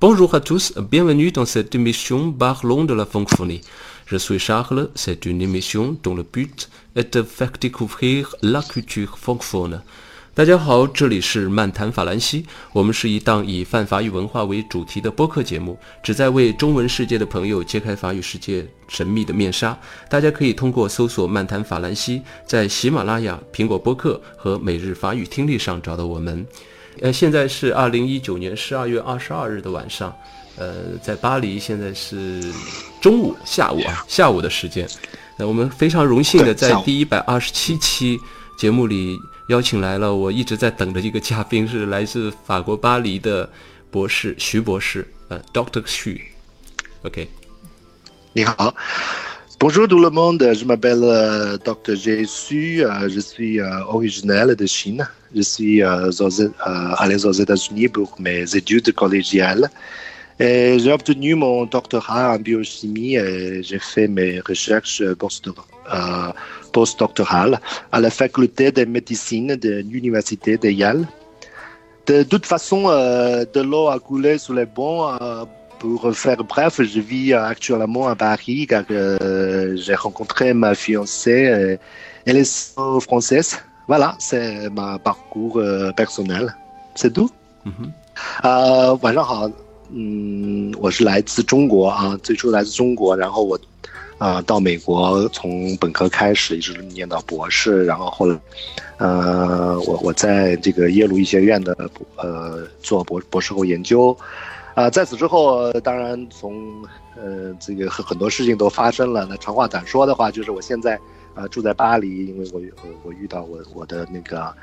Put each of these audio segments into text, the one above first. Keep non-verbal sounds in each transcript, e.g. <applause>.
Bonjour à tous, bienvenue dans cette émission Parlons de la francophonie. Je suis Charles, c'est une émission dont le but est de faire découvrir la culture francophone. 大家好，这里是漫谈法兰西，我们是一档以泛法语文化为主题的播客节目，旨在为中文世界的朋友揭开法语世界神秘的面纱。大家可以通过搜索“漫谈法兰西”在喜马拉雅、苹果播客和每日法语听力上找到我们。呃，现在是二零一九年十二月二十二日的晚上，呃，在巴黎现在是中午下午啊下午的时间。那我们非常荣幸的在第一百二十七期节目里。邀请来了我一直在等的一个嘉宾，是来自法国巴黎的博士徐博士，呃，Doctor Xu。OK，你好，Bonjour tout le monde, je m'appelle Doctor Xu, je suis original de Chine, je suis allé aux États-Unis pour mes études collégiales. Et j'ai obtenu mon doctorat en biochimie et j'ai fait mes recherches postdoctorales à la faculté de médecine de l'université de Yale. De toute façon, de l'eau a coulé sous les ponts Pour faire bref, je vis actuellement à Paris car j'ai rencontré ma fiancée. Elle est française. Voilà, c'est mon parcours personnel. C'est tout. 呃，晚上好。嗯，我是来自中国啊，最初来自中国，然后我，啊，到美国从本科开始一直念到博士，然后后来，呃，我我在这个耶鲁医学院的呃做博博士后研究， 啊，在此之后，当然从呃这个很很多事情都发生了。那长话短说的话，就是我现在啊住在巴黎，因为我我遇到我我的那个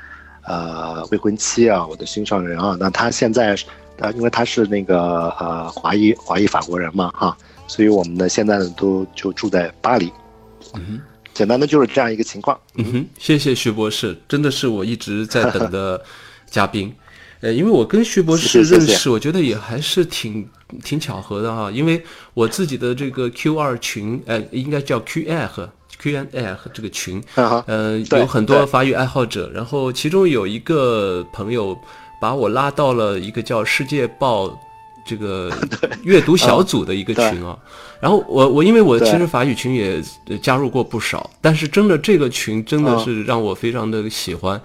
呃未婚妻啊，我的心上人啊，那他现在。啊，因为他是那个呃华裔华裔法国人嘛，哈，所以我们呢现在呢都就住在巴黎，嗯，简单的就是这样一个情况。嗯哼，谢谢徐博士，真的是我一直在等的嘉宾，呃，因为我跟徐博士认识，我觉得也还是挺挺巧合的哈，因为我自己的这个 Q 二群，呃，应该叫 Q L 和 Q N L 这个群，呃，有很多法语爱好者，然后其中有一个朋友。把我拉到了一个叫《世界报》这个 <laughs> 阅读小组的一个群啊，然后我我因为我其实法语群也加入过不少，但是真的这个群真的是让我非常的喜欢，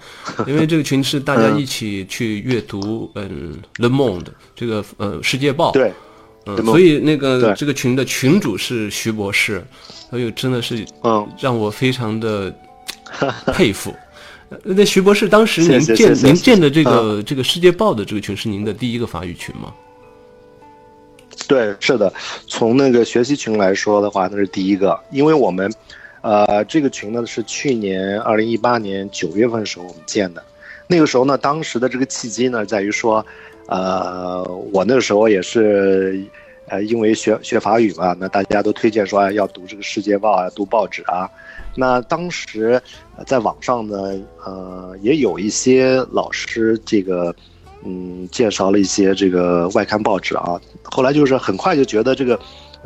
因为这个群是大家一起去阅读嗯《Le Monde》这个呃《世界报》对，嗯，所以那个这个群的群主是徐博士，所以真的是嗯。让我非常的 <laughs> 佩服。那徐博士，当时您建您建的这个这个《世界报》的这个群是您的第一个法语群吗？对，是的。从那个学习群来说的话，那是第一个，因为我们，呃，这个群呢是去年二零一八年九月份的时候我们建的。那个时候呢，当时的这个契机呢，在于说，呃，我那个时候也是，呃，因为学学法语嘛，那大家都推荐说要读这个《世界报》啊，读报纸啊。那当时，在网上呢，呃，也有一些老师这个，嗯，介绍了一些这个外刊报纸啊。后来就是很快就觉得这个，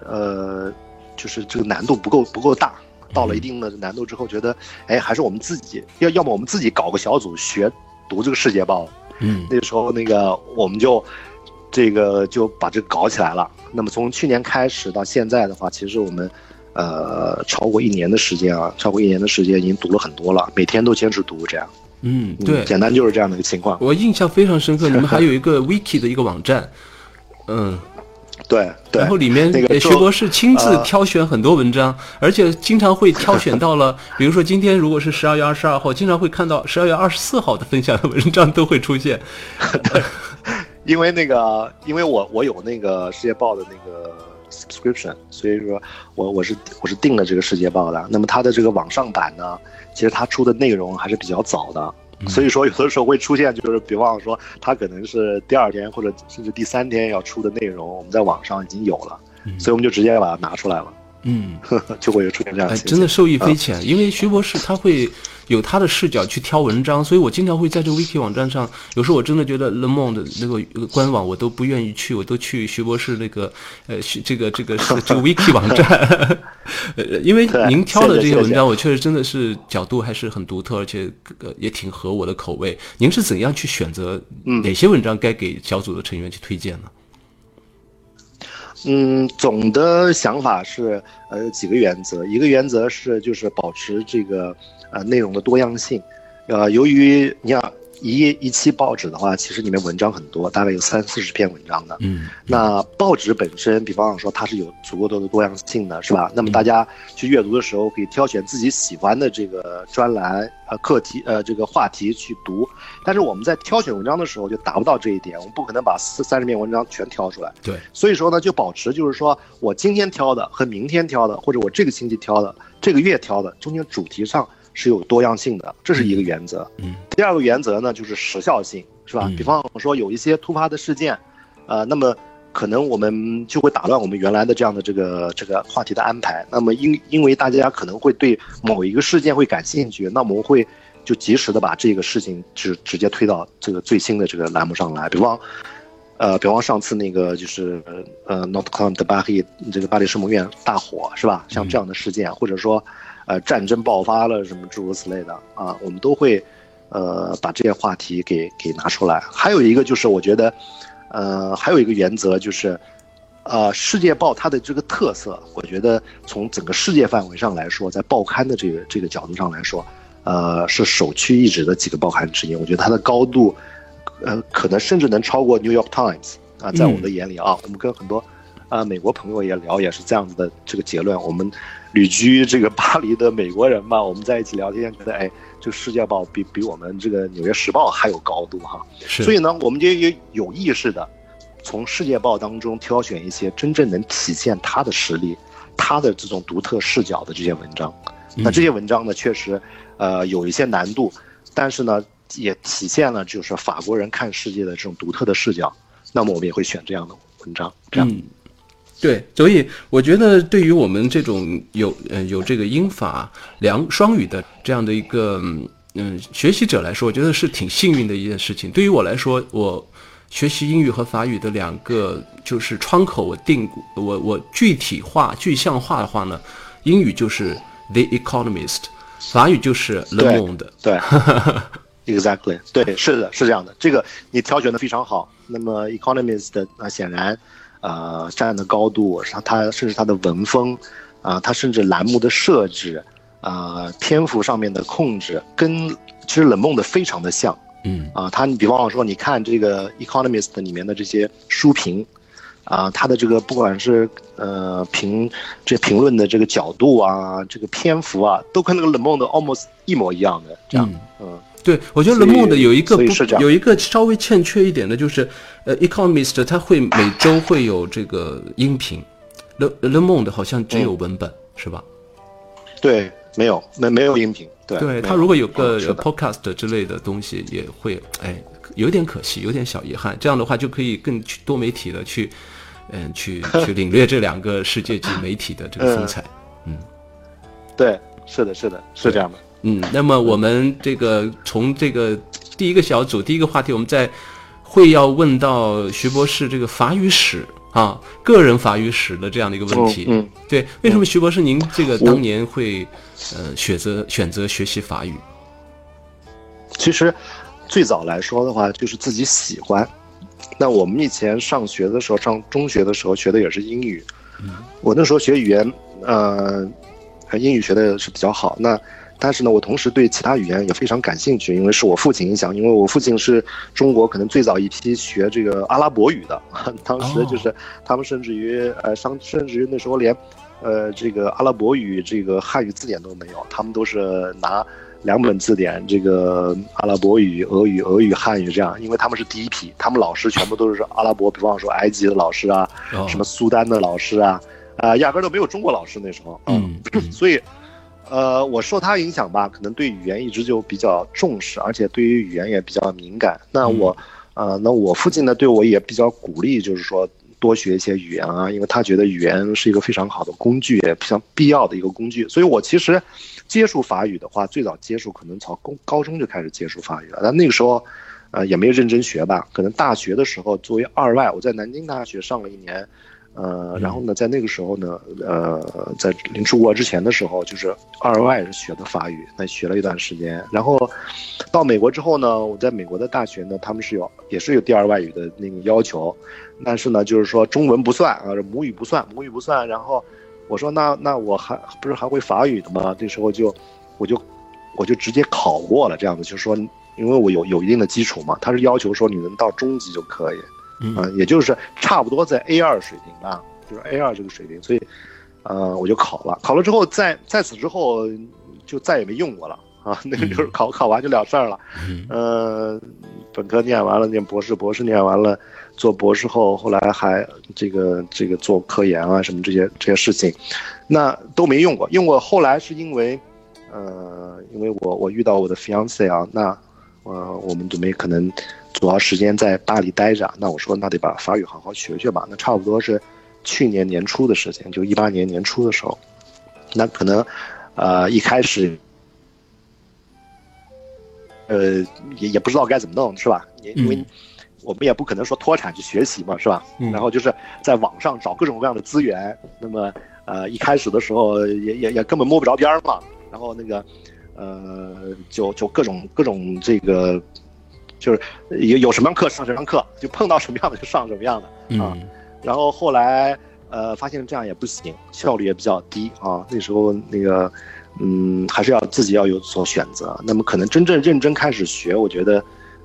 呃，就是这个难度不够不够大，到了一定的难度之后，觉得，哎，还是我们自己要要么我们自己搞个小组学读这个《世界报》。嗯，那时候那个我们就这个就把这个搞起来了。那么从去年开始到现在的话，其实我们。呃，超过一年的时间啊，超过一年的时间已经读了很多了，每天都坚持读这样。嗯，对，简单就是这样的一个情况。我印象非常深刻，<laughs> 你们还有一个 wiki 的一个网站，嗯，对，对然后里面那个徐博士亲自挑选很多文章，而且经常会挑选到了，比如说今天如果是十二月二十二号，经常会看到十二月二十四号的分享的文章都会出现。<laughs> 因为那个，因为我我有那个世界报的那个。subscription，所以说我我是我是订了这个世界报的。那么它的这个网上版呢，其实它出的内容还是比较早的，所以说有的时候会出现，就是比方说它可能是第二天或者甚至第三天要出的内容，我们在网上已经有了，所以我们就直接把它拿出来了。嗯，<laughs> 就会有出现这样，哎，真的受益匪浅。因为徐博士他会有他的视角去挑文章，<laughs> 所以我经常会在这个 wiki 网站上，有时候我真的觉得 Le Monde 那个官网我都不愿意去，我都去徐博士那个呃，这个这个是 <laughs> 这个 wiki 网站，呃，因为您挑的这些文章，我确实真的是角度还是很独特，而且也挺合我的口味。您是怎样去选择哪些文章该给小组的成员去推荐呢？嗯，总的想法是，呃，几个原则。一个原则是，就是保持这个，呃，内容的多样性。呃，由于你想一一期报纸的话，其实里面文章很多，大概有三四十篇文章的。嗯，那报纸本身，比方说它是有足够多的多样性的，是吧？那么大家去阅读的时候，可以挑选自己喜欢的这个专栏、呃课题、呃这个话题去读。但是我们在挑选文章的时候就达不到这一点，我们不可能把四三十篇文章全挑出来。对，所以说呢，就保持就是说我今天挑的和明天挑的，或者我这个星期挑的、这个月挑的，中间主题上。是有多样性的，这是一个原则。嗯，第二个原则呢，就是时效性，是吧？比方说有一些突发的事件，呃，那么可能我们就会打乱我们原来的这样的这个这个话题的安排。那么因因为大家可能会对某一个事件会感兴趣，那我们会就及时的把这个事情直直接推到这个最新的这个栏目上来。比方，呃，比方上次那个就是呃，Notre Dame de Paris 这个巴黎圣母院大火，是吧？像这样的事件，或者说。呃，战争爆发了什么诸如此类的啊，我们都会，呃，把这些话题给给拿出来。还有一个就是，我觉得，呃，还有一个原则就是，呃，《世界报》它的这个特色，我觉得从整个世界范围上来说，在报刊的这个这个角度上来说，呃，是首屈一指的几个报刊之一。我觉得它的高度，呃，可能甚至能超过《New York Times》啊，在我的眼里啊，我们跟很多。啊，美国朋友也聊，也是这样子的这个结论。我们旅居这个巴黎的美国人嘛，<laughs> 我们在一起聊天，觉得哎，这《世界报》比比我们这个《纽约时报》还有高度哈。所以呢，我们就也有意识的从《世界报》当中挑选一些真正能体现他的实力、他的这种独特视角的这些文章。那这些文章呢，确实呃有一些难度，但是呢，也体现了就是法国人看世界的这种独特的视角。那么我们也会选这样的文章，这样。对，所以我觉得对于我们这种有呃有这个英法两双语的这样的一个嗯学习者来说，我觉得是挺幸运的一件事情。对于我来说，我学习英语和法语的两个就是窗口，我定我我具体化具象化的话呢，英语就是 The Economist，法语就是 Le Monde。对，<laughs> Exactly，对，是的，是这样的。这个你挑选的非常好。那么 Economist 那显然。呃，站的高度，它它甚至它的文风，啊，它甚至栏目的设置，啊，篇幅上面的控制，跟其实冷梦的非常的像，嗯，啊，它你比方说，你看这个《Economist》里面的这些书评，啊，它的这个不管是呃评这评论的这个角度啊，这个篇幅啊，都跟那个冷梦的 almost 一模一样的，这样，嗯。对，我觉得 Le Monde 有一个不有一个稍微欠缺一点的，就是呃，Economist 它会每周会有这个音频，Le Le Monde 好像只有文本，是吧？对，没有没没有音频。对，对他如果有个 Podcast 之类的东西，也会哎，有点可惜，有点小遗憾。这样的话就可以更多媒体的去嗯去去领略这两个世界级媒体的这个风采。嗯，对，是的，是的，是这样的。嗯，那么我们这个从这个第一个小组第一个话题，我们在会要问到徐博士这个法语史啊，个人法语史的这样的一个问题。嗯，对，为什么徐博士您这个当年会呃选择选择学习法语？其实最早来说的话，就是自己喜欢。那我们以前上学的时候，上中学的时候学的也是英语。嗯，我那时候学语言，呃，英语学的是比较好。那但是呢，我同时对其他语言也非常感兴趣，因为是我父亲影响。因为我父亲是中国可能最早一批学这个阿拉伯语的，<laughs> 当时就是他们甚至于呃，上甚至于那时候连，呃，这个阿拉伯语这个汉语字典都没有，他们都是拿两本字典，这个阿拉伯语、俄语、俄语、汉语这样，因为他们是第一批，他们老师全部都是阿拉伯，比方说埃及的老师啊，什么苏丹的老师啊，啊，压根都没有中国老师那时候，嗯，<clears throat> 所以。呃，我受他影响吧，可能对语言一直就比较重视，而且对于语言也比较敏感。那我，呃，那我父亲呢，对我也比较鼓励，就是说多学一些语言啊，因为他觉得语言是一个非常好的工具，也非常必要的一个工具。所以我其实接触法语的话，最早接触可能从高高中就开始接触法语了，但那个时候，呃，也没有认真学吧。可能大学的时候作为二外，我在南京大学上了一年。呃，然后呢，在那个时候呢，呃，在临出国之前的时候，就是二外是学的法语，那学了一段时间。然后到美国之后呢，我在美国的大学呢，他们是有也是有第二外语的那个要求，但是呢，就是说中文不算啊，母语不算，母语不算。然后我说那那我还不是还会法语的吗？这时候就我就我就直接考过了，这样子就是说，因为我有有一定的基础嘛，他是要求说你能到中级就可以。嗯，也就是差不多在 A 二水平啊，就是 A 二这个水平，所以，呃，我就考了，考了之后，在在此之后就再也没用过了啊，那个就是考考完就了事儿了。嗯，本科念完了，念博士，博士念完了，做博士后，后来还这个这个做科研啊什么这些这些事情，那都没用过。用过后来是因为，呃，因为我我遇到我的 fiance 啊，那呃，我们准备可能。主要时间在巴黎待着，那我说那得把法语好好学学吧。那差不多是去年年初的时间，就一八年年初的时候。那可能，呃，一开始，呃，也也不知道该怎么弄，是吧？因为我们也不可能说脱产去学习嘛，是吧？然后就是在网上找各种各样的资源。那么，呃，一开始的时候也也也根本摸不着边儿嘛。然后那个，呃，就就各种各种这个。就是有有什么样课上什么样课，就碰到什么样的就上什么样的啊。然后后来呃发现这样也不行，效率也比较低啊。那时候那个嗯还是要自己要有所选择。那么可能真正认真开始学，我觉得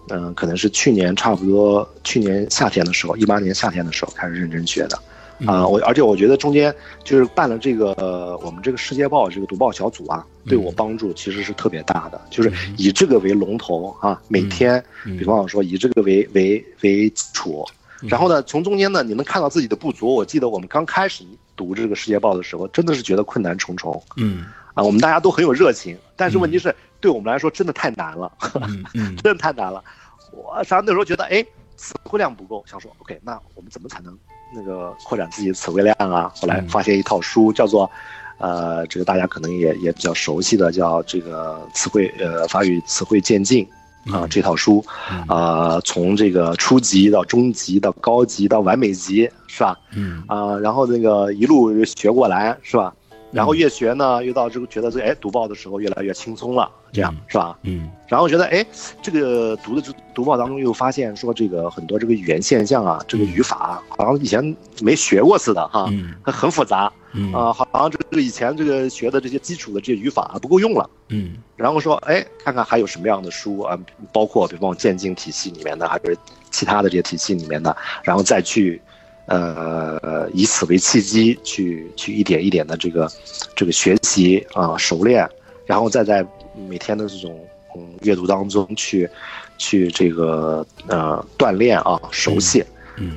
嗯可能是去年差不多去年夏天的时候，一八年夏天的时候开始认真学的。啊，我而且我觉得中间就是办了这个我们这个世界报这个读报小组啊，对我帮助其实是特别大的。就是以这个为龙头啊，每天，比方说以这个为为为基础，然后呢，从中间呢你能看到自己的不足。我记得我们刚开始读这个世界报的时候，真的是觉得困难重重。嗯，啊，我们大家都很有热情，但是问题是对我们来说真的太难了，<laughs> 真的太难了。我实际上那时候觉得，哎，词汇量不够，想说，OK，那我们怎么才能？那个扩展自己的词汇量啊，后来发现一套书叫做，呃，这个大家可能也也比较熟悉的，叫这个词汇呃法语词汇渐进啊这套书，啊从这个初级到中级到高级到完美级是吧？嗯啊，然后那个一路学过来是吧？然后越学呢，越到这个觉得这哎读报的时候越来越轻松了，这样是吧？嗯，然后觉得哎这个读的这读报当中又发现说这个很多这个语言现象啊，这个语法好像以前没学过似的哈，它很复杂，啊，好像这个以前这个学的这些基础的这些语法不够用了，嗯，然后说哎看看还有什么样的书啊，包括比方渐进体系里面的，还是其他的这些体系里面的，然后再去。呃，以此为契机，去去一点一点的这个这个学习啊，熟练，然后再在每天的这种嗯阅读当中去去这个呃锻炼啊，熟悉，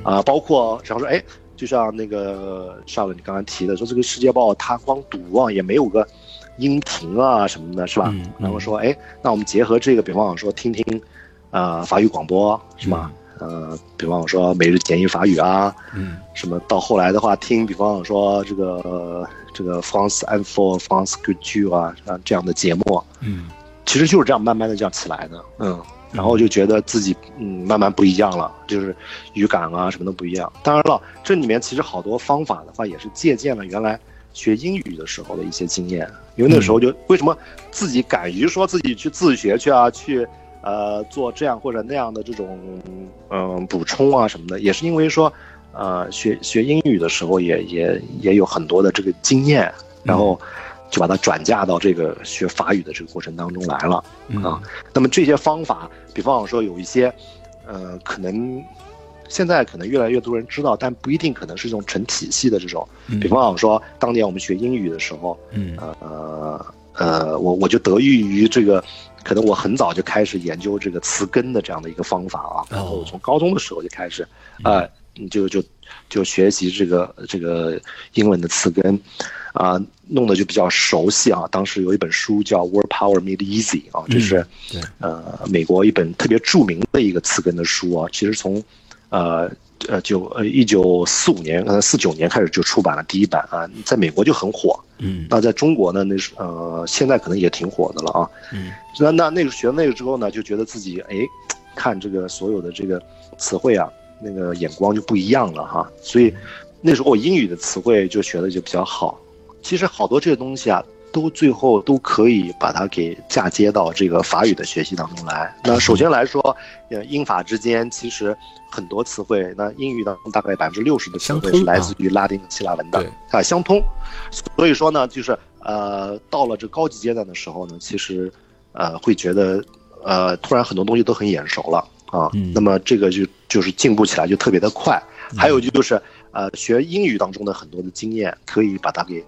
啊，包括然后说，哎，就像那个上了你刚刚提的，说这个世界报它光读啊，也没有个音频啊什么的，是吧？然后说，哎，那我们结合这个，比方说听听啊法语广播，是吧？呃，比方说每日简易法语啊，嗯，什么到后来的话，听比方说这个这个 France and for France Culture 啊，啊这样的节目，嗯，其实就是这样慢慢的这样起来的，嗯，然后就觉得自己嗯慢慢不一样了，就是语感啊什么都不一样。当然了，这里面其实好多方法的话也是借鉴了原来学英语的时候的一些经验，因为那时候就为什么自己敢于说自己去自学去啊去。呃，做这样或者那样的这种，嗯，补充啊什么的，也是因为说，呃，学学英语的时候也也也有很多的这个经验，然后就把它转嫁到这个学法语的这个过程当中来了啊。那么这些方法，比方说有一些，呃，可能现在可能越来越多人知道，但不一定可能是这种成体系的这种。比方说，当年我们学英语的时候，嗯，呃呃，我我就得益于这个。可能我很早就开始研究这个词根的这样的一个方法啊，然后从高中的时候就开始，啊，就就就学习这个这个英文的词根，啊，弄得就比较熟悉啊。当时有一本书叫《Word Power Made Easy》啊，这是呃美国一本特别著名的一个词根的书啊。其实从呃。呃，就呃，一九四五年，呃，四九年开始就出版了第一版啊，在美国就很火，嗯，那在中国呢，那是呃，现在可能也挺火的了啊，嗯，那那那个学那个之后呢，就觉得自己哎，看这个所有的这个词汇啊，那个眼光就不一样了哈，所以那时候我英语的词汇就学的就比较好。其实好多这些东西啊，都最后都可以把它给嫁接到这个法语的学习当中来。那首先来说，呃，英法之间其实很多词汇，那英语当中大概百分之六十的词汇是来自于拉丁希腊文的啊，相通。所以说呢，就是呃，到了这高级阶段的时候呢，其实呃会觉得呃突然很多东西都很眼熟了啊。那么这个就就是进步起来就特别的快。还有就是呃学英语当中的很多的经验，可以把它给。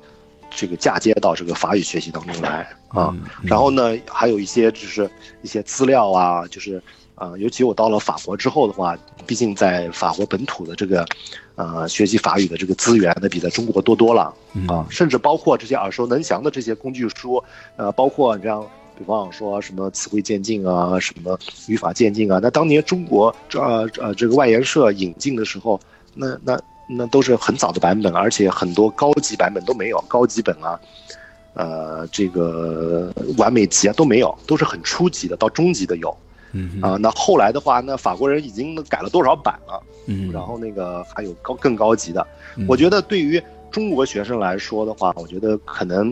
这个嫁接到这个法语学习当中来啊，然后呢，还有一些就是一些资料啊，就是啊，尤其我到了法国之后的话，毕竟在法国本土的这个，呃，学习法语的这个资源那，比在中国多多了。啊，甚至包括这些耳熟能详的这些工具书，呃，包括你像，比方说什么词汇渐进啊，什么语法渐进啊，那当年中国这呃这个外研社引进的时候，那那。那都是很早的版本，而且很多高级版本都没有，高级本啊，呃，这个完美级啊都没有，都是很初级的，到中级的有，嗯啊，那后来的话，那法国人已经改了多少版了，嗯，然后那个还有高更高级的，我觉得对于中国学生来说的话，我觉得可能，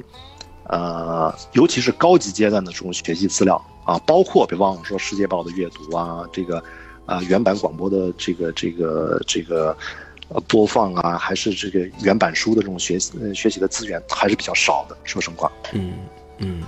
呃，尤其是高级阶段的这种学习资料啊，包括别忘了说《世界报》的阅读啊，这个啊原版广播的这个这个这个。呃，播放啊，还是这个原版书的这种学习呃学习的资源还是比较少的，说实话。嗯嗯，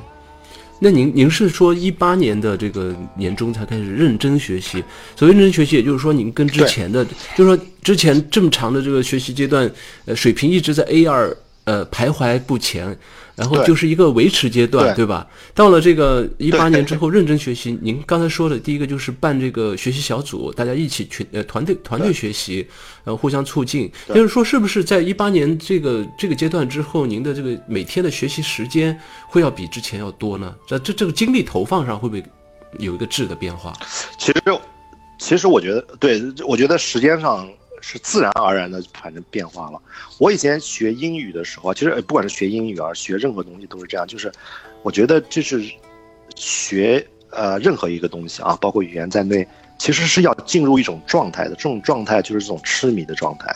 那您您是说一八年的这个年中才开始认真学习？所谓认真学习，也就是说您跟之前的，就是说之前这么长的这个学习阶段，呃，水平一直在 A 二，呃，徘徊不前。然后就是一个维持阶段，对吧？到了这个一八年之后，认真学习。您刚才说的第一个就是办这个学习小组，大家一起群呃团队团队学习，呃互相促进。就是说，是不是在一八年这个这个阶段之后，您的这个每天的学习时间会要比之前要多呢？这这这个精力投放上会不会有一个质的变化？其实，其实我觉得，对我觉得时间上。是自然而然的，反正变化了。我以前学英语的时候，其实不管是学英语啊，学任何东西都是这样。就是我觉得，就是学呃任何一个东西啊，包括语言在内，其实是要进入一种状态的。这种状态就是这种痴迷的状态。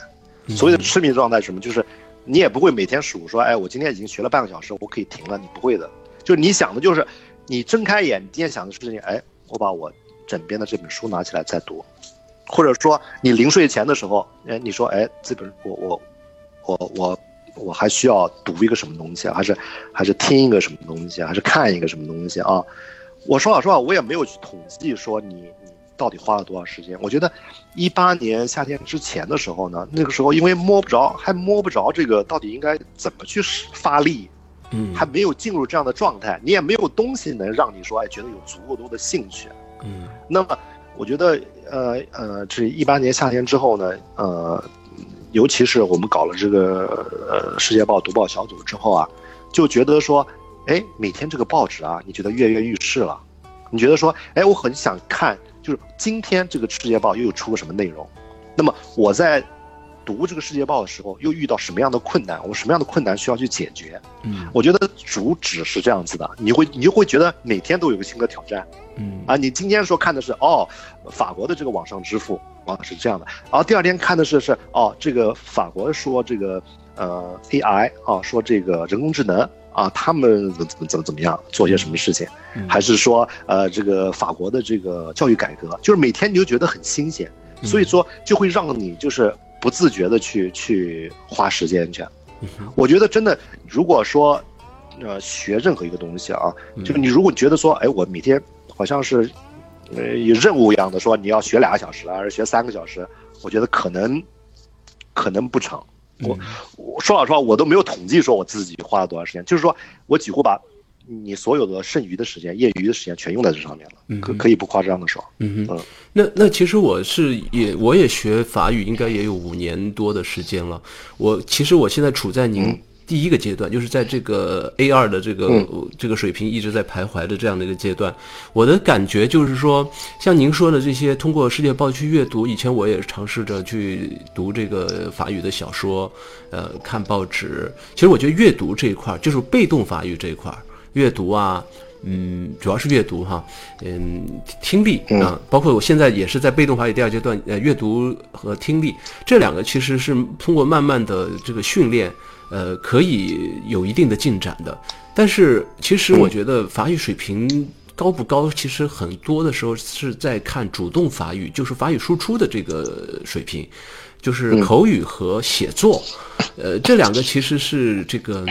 所谓的痴迷状态是什么？就是你也不会每天数说，哎，我今天已经学了半个小时，我可以停了。你不会的。就你想的就是，你睁开眼，你今天想的事情，哎，我把我枕边的这本书拿起来再读。或者说你临睡前的时候，哎，你说，哎，这本我我我我我还需要读一个什么东西啊？还是还是听一个什么东西？还是看一个什么东西啊？我说老实话，我也没有去统计说你你到底花了多少时间。我觉得一八年夏天之前的时候呢，那个时候因为摸不着，还摸不着这个到底应该怎么去发力，嗯，还没有进入这样的状态，你也没有东西能让你说，哎，觉得有足够多的兴趣，嗯，那么。我觉得，呃呃，这一八年夏天之后呢，呃，尤其是我们搞了这个呃《世界报》读报小组之后啊，就觉得说，哎，每天这个报纸啊，你觉得跃跃欲试了，你觉得说，哎，我很想看，就是今天这个《世界报》又出个什么内容，那么我在。读这个世界报的时候，又遇到什么样的困难？我们什么样的困难需要去解决？嗯，我觉得主旨是这样子的，你会你就会觉得每天都有个新的挑战。嗯啊，你今天说看的是哦，法国的这个网上支付啊是这样的，然后第二天看的是是哦，这个法国说这个呃 AI 啊，说这个人工智能啊，他们怎怎么怎么怎么样做些什么事情？还是说呃这个法国的这个教育改革，就是每天你就觉得很新鲜，所以说就会让你就是。不自觉的去去花时间去，我觉得真的，如果说，呃，学任何一个东西啊，就是你如果觉得说，哎，我每天好像是，呃，有任务一样的说你要学两个小时，还是学三个小时，我觉得可能，可能不成。我我说老实话，我都没有统计说我自己花了多长时间，就是说我几乎把。你所有的剩余的时间、业余的时间全用在这上面了，可可以不夸张的说。嗯嗯，那那其实我是也我也学法语，应该也有五年多的时间了。我其实我现在处在您第一个阶段，就是在这个 A 二的这个这个水平一直在徘徊的这样的一个阶段。我的感觉就是说，像您说的这些，通过《世界报》去阅读，以前我也尝试着去读这个法语的小说，呃，看报纸。其实我觉得阅读这一块就是被动法语这一块。阅读啊，嗯，主要是阅读哈，嗯，听力啊，包括我现在也是在被动法语第二阶段，呃，阅读和听力这两个其实是通过慢慢的这个训练，呃，可以有一定的进展的。但是其实我觉得法语水平高不高，其实很多的时候是在看主动法语，就是法语输出的这个水平。就是口语和写作，呃，这两个其实是这个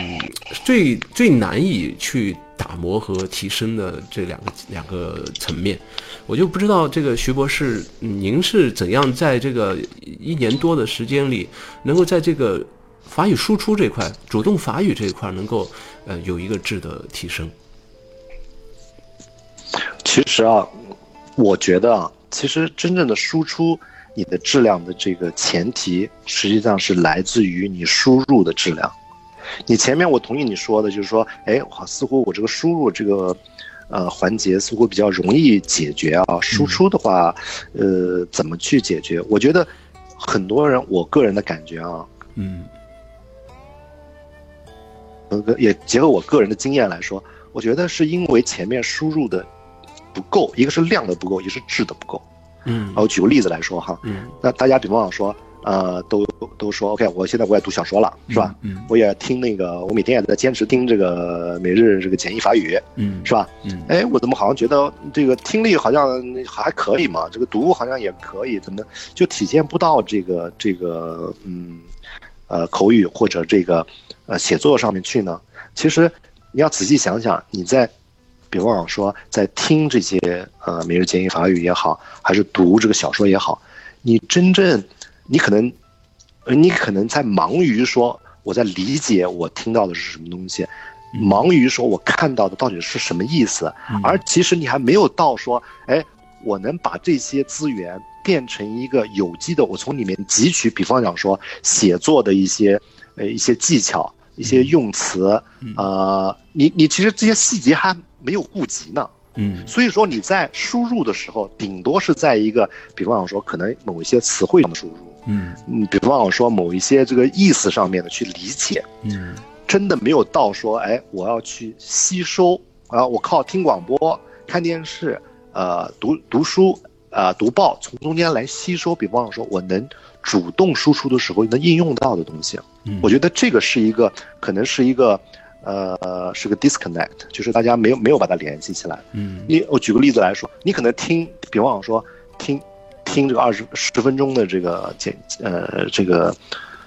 最最难以去打磨和提升的这两个两个层面。我就不知道这个徐博士，您是怎样在这个一年多的时间里，能够在这个法语输出这块、主动法语这一块，能够呃有一个质的提升？其实啊，我觉得啊，其实真正的输出。你的质量的这个前提，实际上是来自于你输入的质量。你前面我同意你说的，就是说，哎，好，似乎我这个输入这个，呃，环节似乎比较容易解决啊。输出的话，呃，怎么去解决？我觉得很多人，我个人的感觉啊，嗯，也结合我个人的经验来说，我觉得是因为前面输入的不够，一个是量的不够，一个是质的不够。嗯，我举个例子来说哈，嗯，那大家比方说，呃，都都说 OK，我现在我也读小说了，是吧？嗯，我也听那个，我每天也在坚持听这个每日这个简易法语，嗯，是吧？嗯，哎，我怎么好像觉得这个听力好像还可以嘛，这个读好像也可以，怎么就体现不到这个这个嗯，呃，口语或者这个呃写作上面去呢？其实你要仔细想想，你在。比方说，在听这些呃每日简易法语也好，还是读这个小说也好，你真正，你可能，你可能在忙于说我在理解我听到的是什么东西，忙于说我看到的到底是什么意思，而其实你还没有到说，哎，我能把这些资源变成一个有机的，我从里面汲取，比方讲说写作的一些呃一些技巧、一些用词，呃，你你其实这些细节还。没有顾及呢，嗯，所以说你在输入的时候，顶多是在一个，比方说可能某一些词汇上的输入，嗯。嗯，比方说某一些这个意思上面的去理解，嗯，真的没有到说，哎，我要去吸收啊，我靠听广播、看电视，呃，读读书，呃，读报，从中间来吸收，比方说我能主动输出的时候能应用到的东西，嗯，我觉得这个是一个，可能是一个。呃，是个 disconnect，就是大家没有没有把它联系起来。嗯，你我举个例子来说，你可能听，比方说听听这个二十十分钟的这个简呃这个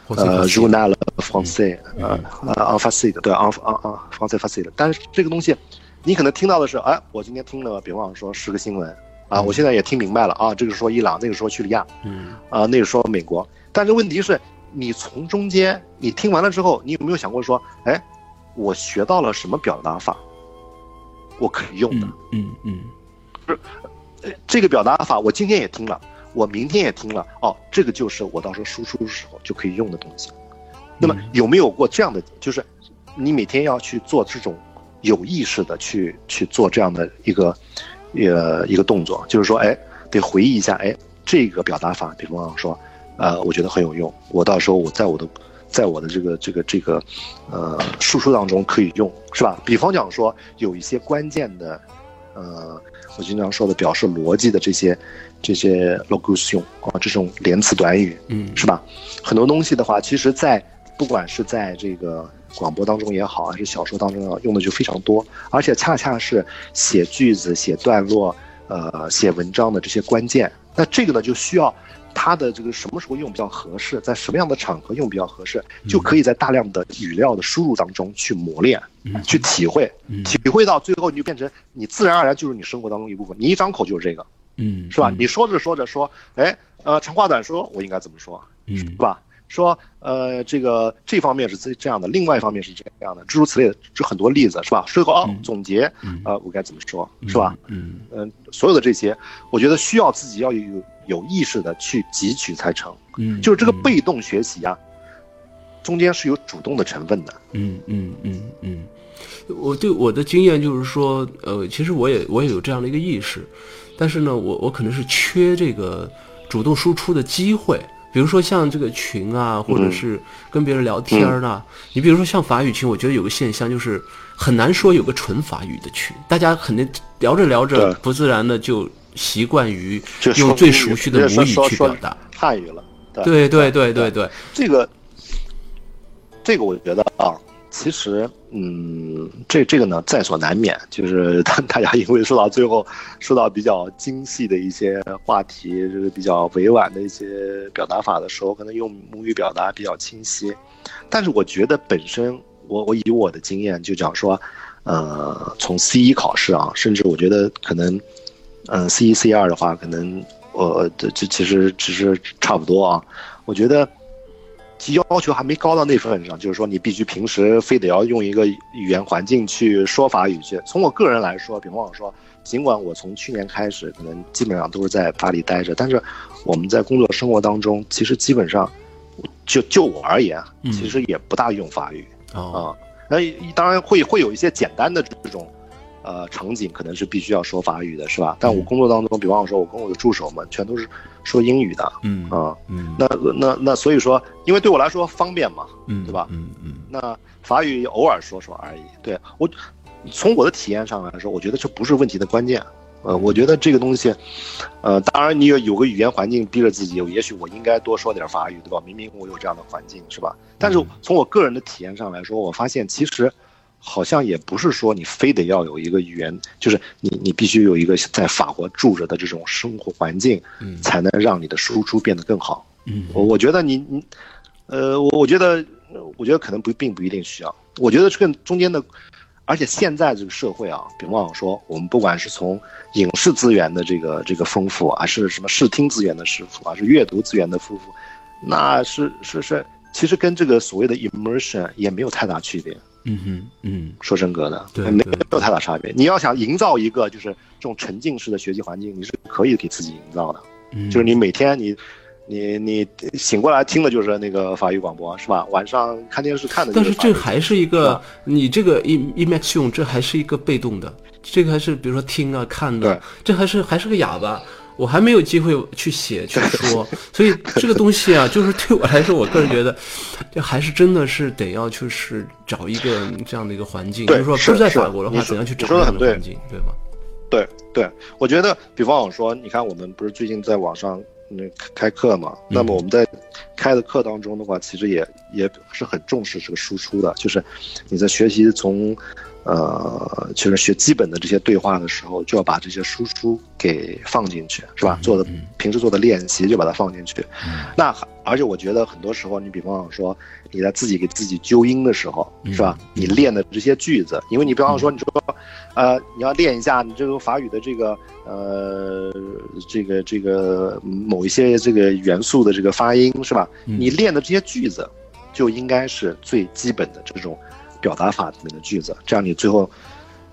呃 journal français 呃呃 français 的对 en en en français français 的，但是这个东西你可能听到的是，哎，我今天听了，比方说十个新闻啊，我现在也听明白了啊，这个说伊朗，那个说叙利亚，嗯。啊，那个说美国，但是问题是，你从中间你听完了之后，你有没有想过说，哎？我学到了什么表达法，我可以用的。嗯嗯，不是，这个表达法我今天也听了，我明天也听了。哦，这个就是我到时候输出的时候就可以用的东西。那么有没有过这样的，就是你每天要去做这种有意识的去去做这样的一个呃一个动作，就是说，哎，得回忆一下，哎，这个表达法，比方说，呃，我觉得很有用，我到时候我在我的。在我的这个这个这个，呃，输出当中可以用，是吧？比方讲说，有一些关键的，呃，我经常说的表示逻辑的这些这些 locution 啊，这种连词短语，嗯，是吧？很多东西的话，其实，在不管是在这个广播当中也好，还是小说当中啊，用的就非常多，而且恰恰是写句子、写段落、呃，写文章的这些关键。那这个呢，就需要。它的这个什么时候用比较合适，在什么样的场合用比较合适，就可以在大量的语料的输入当中去磨练，去体会，体会到最后你就变成你自然而然就是你生活当中一部分。你一张口就是这个，嗯，是吧？你说着说着说，哎，呃，长话短说，我应该怎么说，嗯是吧？说，呃，这个这方面是这这样的，另外一方面是这样的，诸如此类的，就很多例子，是吧？最后啊，总结，呃，我该怎么说，是吧？嗯嗯，所有的这些，我觉得需要自己要有有意识的去汲取才成。嗯，就是这个被动学习啊，中间是有主动的成分的。嗯嗯嗯嗯，我对我的经验就是说，呃，其实我也我也有这样的一个意识，但是呢，我我可能是缺这个主动输出的机会。比如说像这个群啊，或者是跟别人聊天儿呢，你比如说像法语群，我觉得有个现象就是很难说有个纯法语的群，大家肯定聊着聊着不自然的就习惯于用最熟悉的母语去表达。汉语了。对对对对。对，这个，这个我觉得啊，其实，嗯，这这个呢在所难免，就是当大家因为说到最后，说到比较精细的一些话题，就是比较委婉的一些表达法的时候，可能用母语表达比较清晰。但是我觉得本身，我我以我的经验就讲说，呃，从 C 一考试啊，甚至我觉得可能，嗯，C 一 C 二的话，可能。呃，这这其实只是差不多啊。我觉得其要求还没高到那份上，就是说你必须平时非得要用一个语言环境去说法语去。从我个人来说，比方说，尽管我从去年开始可能基本上都是在巴黎待着，但是我们在工作生活当中，其实基本上就就我而言，其实也不大用法语啊。那当然会会有一些简单的这种。呃，场景可能是必须要说法语的，是吧？但我工作当中，比方说，我跟我的助手们全都是说英语的，嗯啊，嗯，那那那，所以说，因为对我来说方便嘛，嗯，对吧？嗯嗯，那法语偶尔说说而已。对我，从我的体验上来说，我觉得这不是问题的关键。呃，我觉得这个东西，呃，当然你有有个语言环境逼着自己，也许我应该多说点法语，对吧？明明我有这样的环境，是吧？但是从我个人的体验上来说，我发现其实。好像也不是说你非得要有一个语言，就是你你必须有一个在法国住着的这种生活环境，嗯，才能让你的输出变得更好。嗯，我我觉得你你，呃，我我觉得我觉得可能不并不一定需要。我觉得这个中间的，而且现在这个社会啊，别忘了说我们不管是从影视资源的这个这个丰富，还是什么视听资源的丰富，还是阅读资源的丰富，那是是是，其实跟这个所谓的 immersion 也没有太大区别。嗯哼，嗯，说真格的，对，没有太大差别。你要想营造一个就是这种沉浸式的学习环境，你是可以给自己营造的。嗯，就是你每天你，你你醒过来听的就是那个法语广播，是吧？晚上看电视看的。但是这还是一个你这个 im immersion，这还是一个被动的，这个还是比如说听啊看的，这还是还是个哑巴。我还没有机会去写 <laughs> 去说，所以这个东西啊，就是对我来说，我个人觉得，<laughs> 这还是真的是得要就是找一个这样的一个环境，就是说不是在法国的话，怎样去找这样的环境，对吗？对对，我觉得，比方我说，你看我们不是最近在网上那开课嘛，那么我们在开的课当中的话，其实也也是很重视这个输出的，就是你在学习从。呃，其实学基本的这些对话的时候，就要把这些输出给放进去，是吧？做的平时做的练习就把它放进去。那而且我觉得很多时候，你比方说你在自己给自己纠音的时候，是吧？你练的这些句子，因为你比方说你说，呃，你要练一下你这个法语的这个呃这个这个某一些这个元素的这个发音，是吧？你练的这些句子，就应该是最基本的这种。表达法里面的句子，这样你最后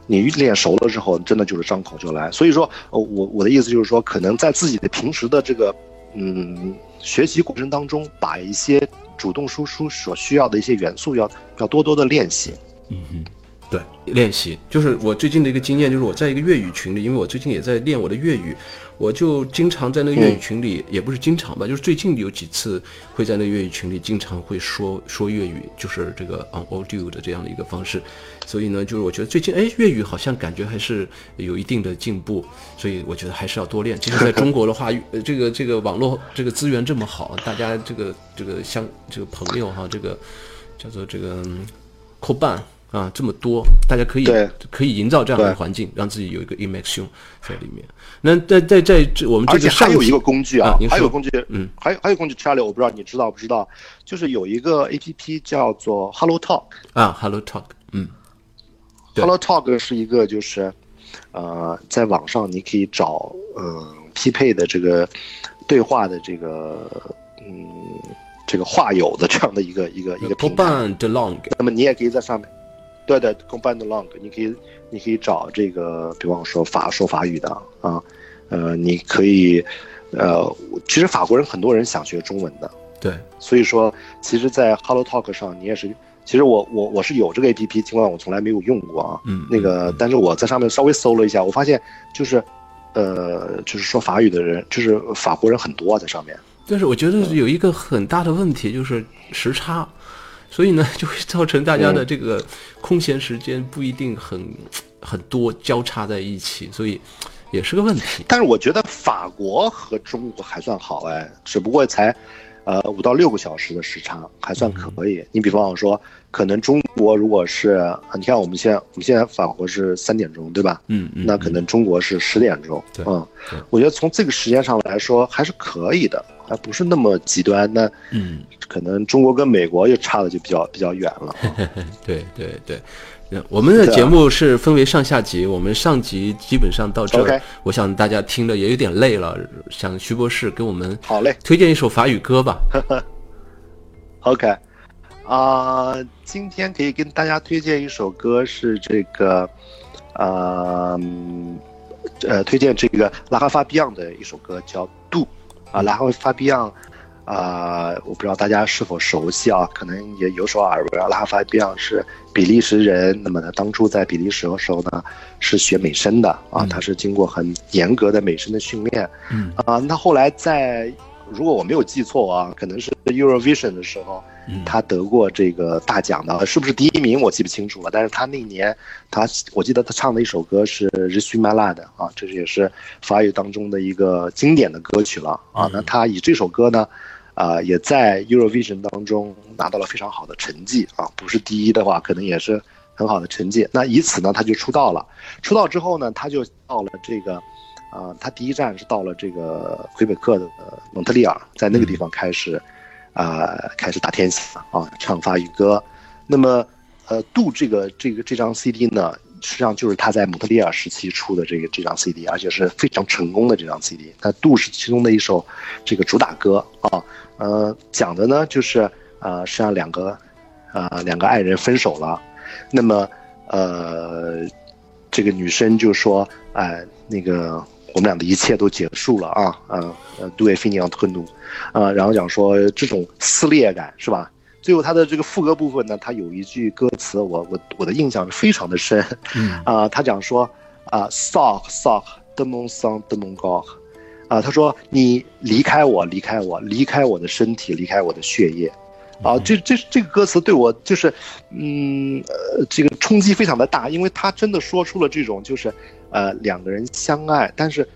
你练熟了之后，真的就是张口就来。所以说，我我的意思就是说，可能在自己的平时的这个嗯学习过程当中，把一些主动输出所需要的一些元素，要要多多的练习。嗯嗯，对，练习就是我最近的一个经验，就是我在一个粤语群里，因为我最近也在练我的粤语。我就经常在那个粤语群里，也不是经常吧，就是最近有几次会在那个粤语群里经常会说说粤语，就是这个 on audio 的这样的一个方式。所以呢，就是我觉得最近哎，粤语好像感觉还是有一定的进步，所以我觉得还是要多练。其实在中国的话，呃 <laughs> 这个这个网络这个资源这么好，大家这个这个相这个朋友哈，这个叫做这个扣伴。啊，这么多，大家可以可以营造这样的环境，让自己有一个 immersion 在里面。那在在在这我们这个还有一个工具啊，还有工具，嗯，还有还有工具，Charlie，我不知道你知道不知道，就是有一个 A P P 叫做 Hello Talk 啊，Hello Talk，嗯，Hello Talk 是一个就是，呃，在网上你可以找嗯匹配的这个对话的这个嗯这个话友的这样的一个一个一个平台。那么你也可以在上面。对对，combined long，你可以你可以找这个，比方说法说法语的啊，呃，你可以，呃，其实法国人很多人想学中文的，对，所以说，其实，在 Hello Talk 上，你也是，其实我我我是有这个 A P P，尽管我从来没有用过啊，嗯，那个，但是我在上面稍微搜了一下，我发现就是，呃，就是说法语的人，就是法国人很多啊在上面，但是我觉得有一个很大的问题就是时差，所以呢 <laughs> 就会造成大家的这个空闲时间不一定很很多交叉在一起，所以也是个问题。但是我觉得法国和中国还算好哎，只不过才。呃，五到六个小时的时差还算可以。你比方说，可能中国如果是，你看我们现在，我们现在法国是三点钟，对吧？嗯嗯。那可能中国是十点钟。对。嗯，我觉得从这个时间上来说还是可以的，还不是那么极端。那嗯，可能中国跟美国又差的就比较比较远了。<laughs> 对对对。我们的节目是分为上下集，我们上集基本上到这儿，我想大家听的也有点累了，想徐博士给我们好嘞推荐一首法语歌吧。<laughs> OK，啊，今天可以跟大家推荐一首歌，是这个，呃，呃，推荐这个拉哈法比昂的一首歌，叫《度》啊，然后 Fabian，。啊，我不知道大家是否熟悉啊？可能也有所耳闻。拉法比昂是比利时人，那么他当初在比利时的时候呢，是学美声的啊，他是经过很严格的美声的训练。嗯啊，那后来在，如果我没有记错啊，可能是 Eurovision 的时候，他得过这个大奖的，是不是第一名我记不清楚了。但是他那年，他我记得他唱的一首歌是《r e s u m a l a 的啊，这也是法语当中的一个经典的歌曲了啊。那他以这首歌呢。啊，也在 Eurovision 当中拿到了非常好的成绩啊，不是第一的话，可能也是很好的成绩。那以此呢，他就出道了。出道之后呢，他就到了这个，啊，他第一站是到了这个魁北克的蒙特利尔，在那个地方开始，啊，开始打天下啊，唱法语歌。那么，呃，杜这个这个这张 CD 呢？实际上就是他在蒙特利尔时期出的这个这张 CD，而且是非常成功的这张 CD。那《杜》是其中的一首这个主打歌啊，呃，讲的呢就是呃，实际上两个呃两个爱人分手了，那么呃这个女生就说哎那个我们俩的一切都结束了啊，呃呃杜也非尼昂特努，啊，然后讲说这种撕裂感是吧？最后，他的这个副歌部分呢，他有一句歌词，我我我的印象非常的深，啊，他讲说啊，sock sock de mon sang de mon corps，啊，他说你离开我，离开我，离开我的身体，离开我的血液，啊，这这这个歌词对我就是，嗯，呃，这个冲击非常的大，因为他真的说出了这种就是，呃，两个人相爱，但是，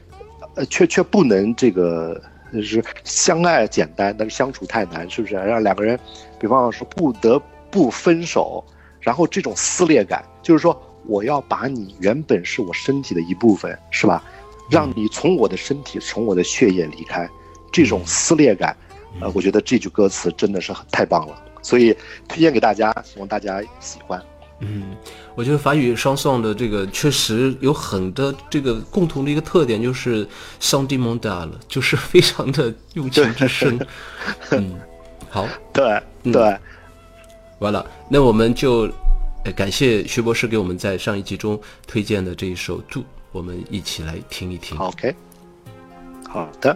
呃，却却不能这个。就是相爱简单，但是相处太难，是不是？让两个人，比方说不得不分手，然后这种撕裂感，就是说我要把你原本是我身体的一部分，是吧？让你从我的身体、从我的血液离开，这种撕裂感，呃，我觉得这句歌词真的是太棒了，所以推荐给大家，希望大家喜欢。嗯，我觉得法语双颂的这个确实有很多这个共同的一个特点，就是上帝蒙达了，就是非常的用情至深。<laughs> 嗯，好，对对，完了，那我们就感谢徐博士给我们在上一集中推荐的这一首《祝》，我们一起来听一听。OK，好的。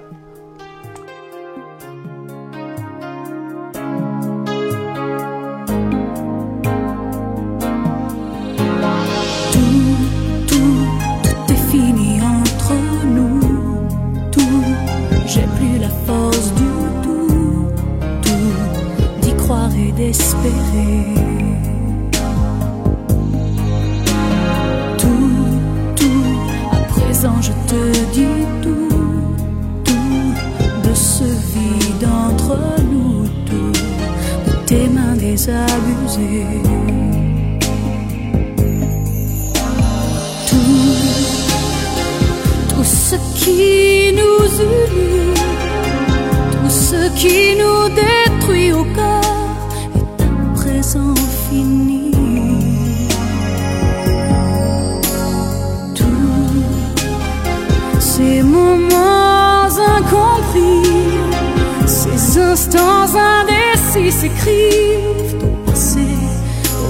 passé s'écrivent au passé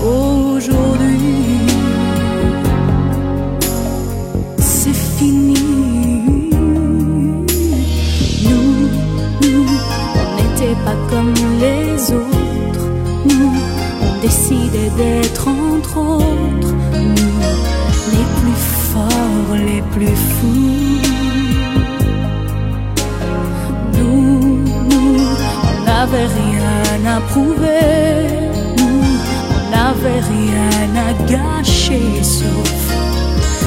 aujourd'hui. C'est fini. Nous, nous, on n'était pas comme les autres. Nous, on décidait d'être entre autres. Nous, les plus forts, les plus fous. N'avait rien à prouver, on n'avait rien à gâcher sauf,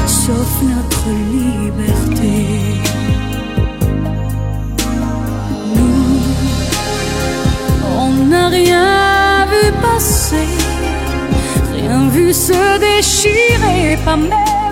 sauf notre liberté. Nous, on n'a rien vu passer, rien vu se déchirer, pas même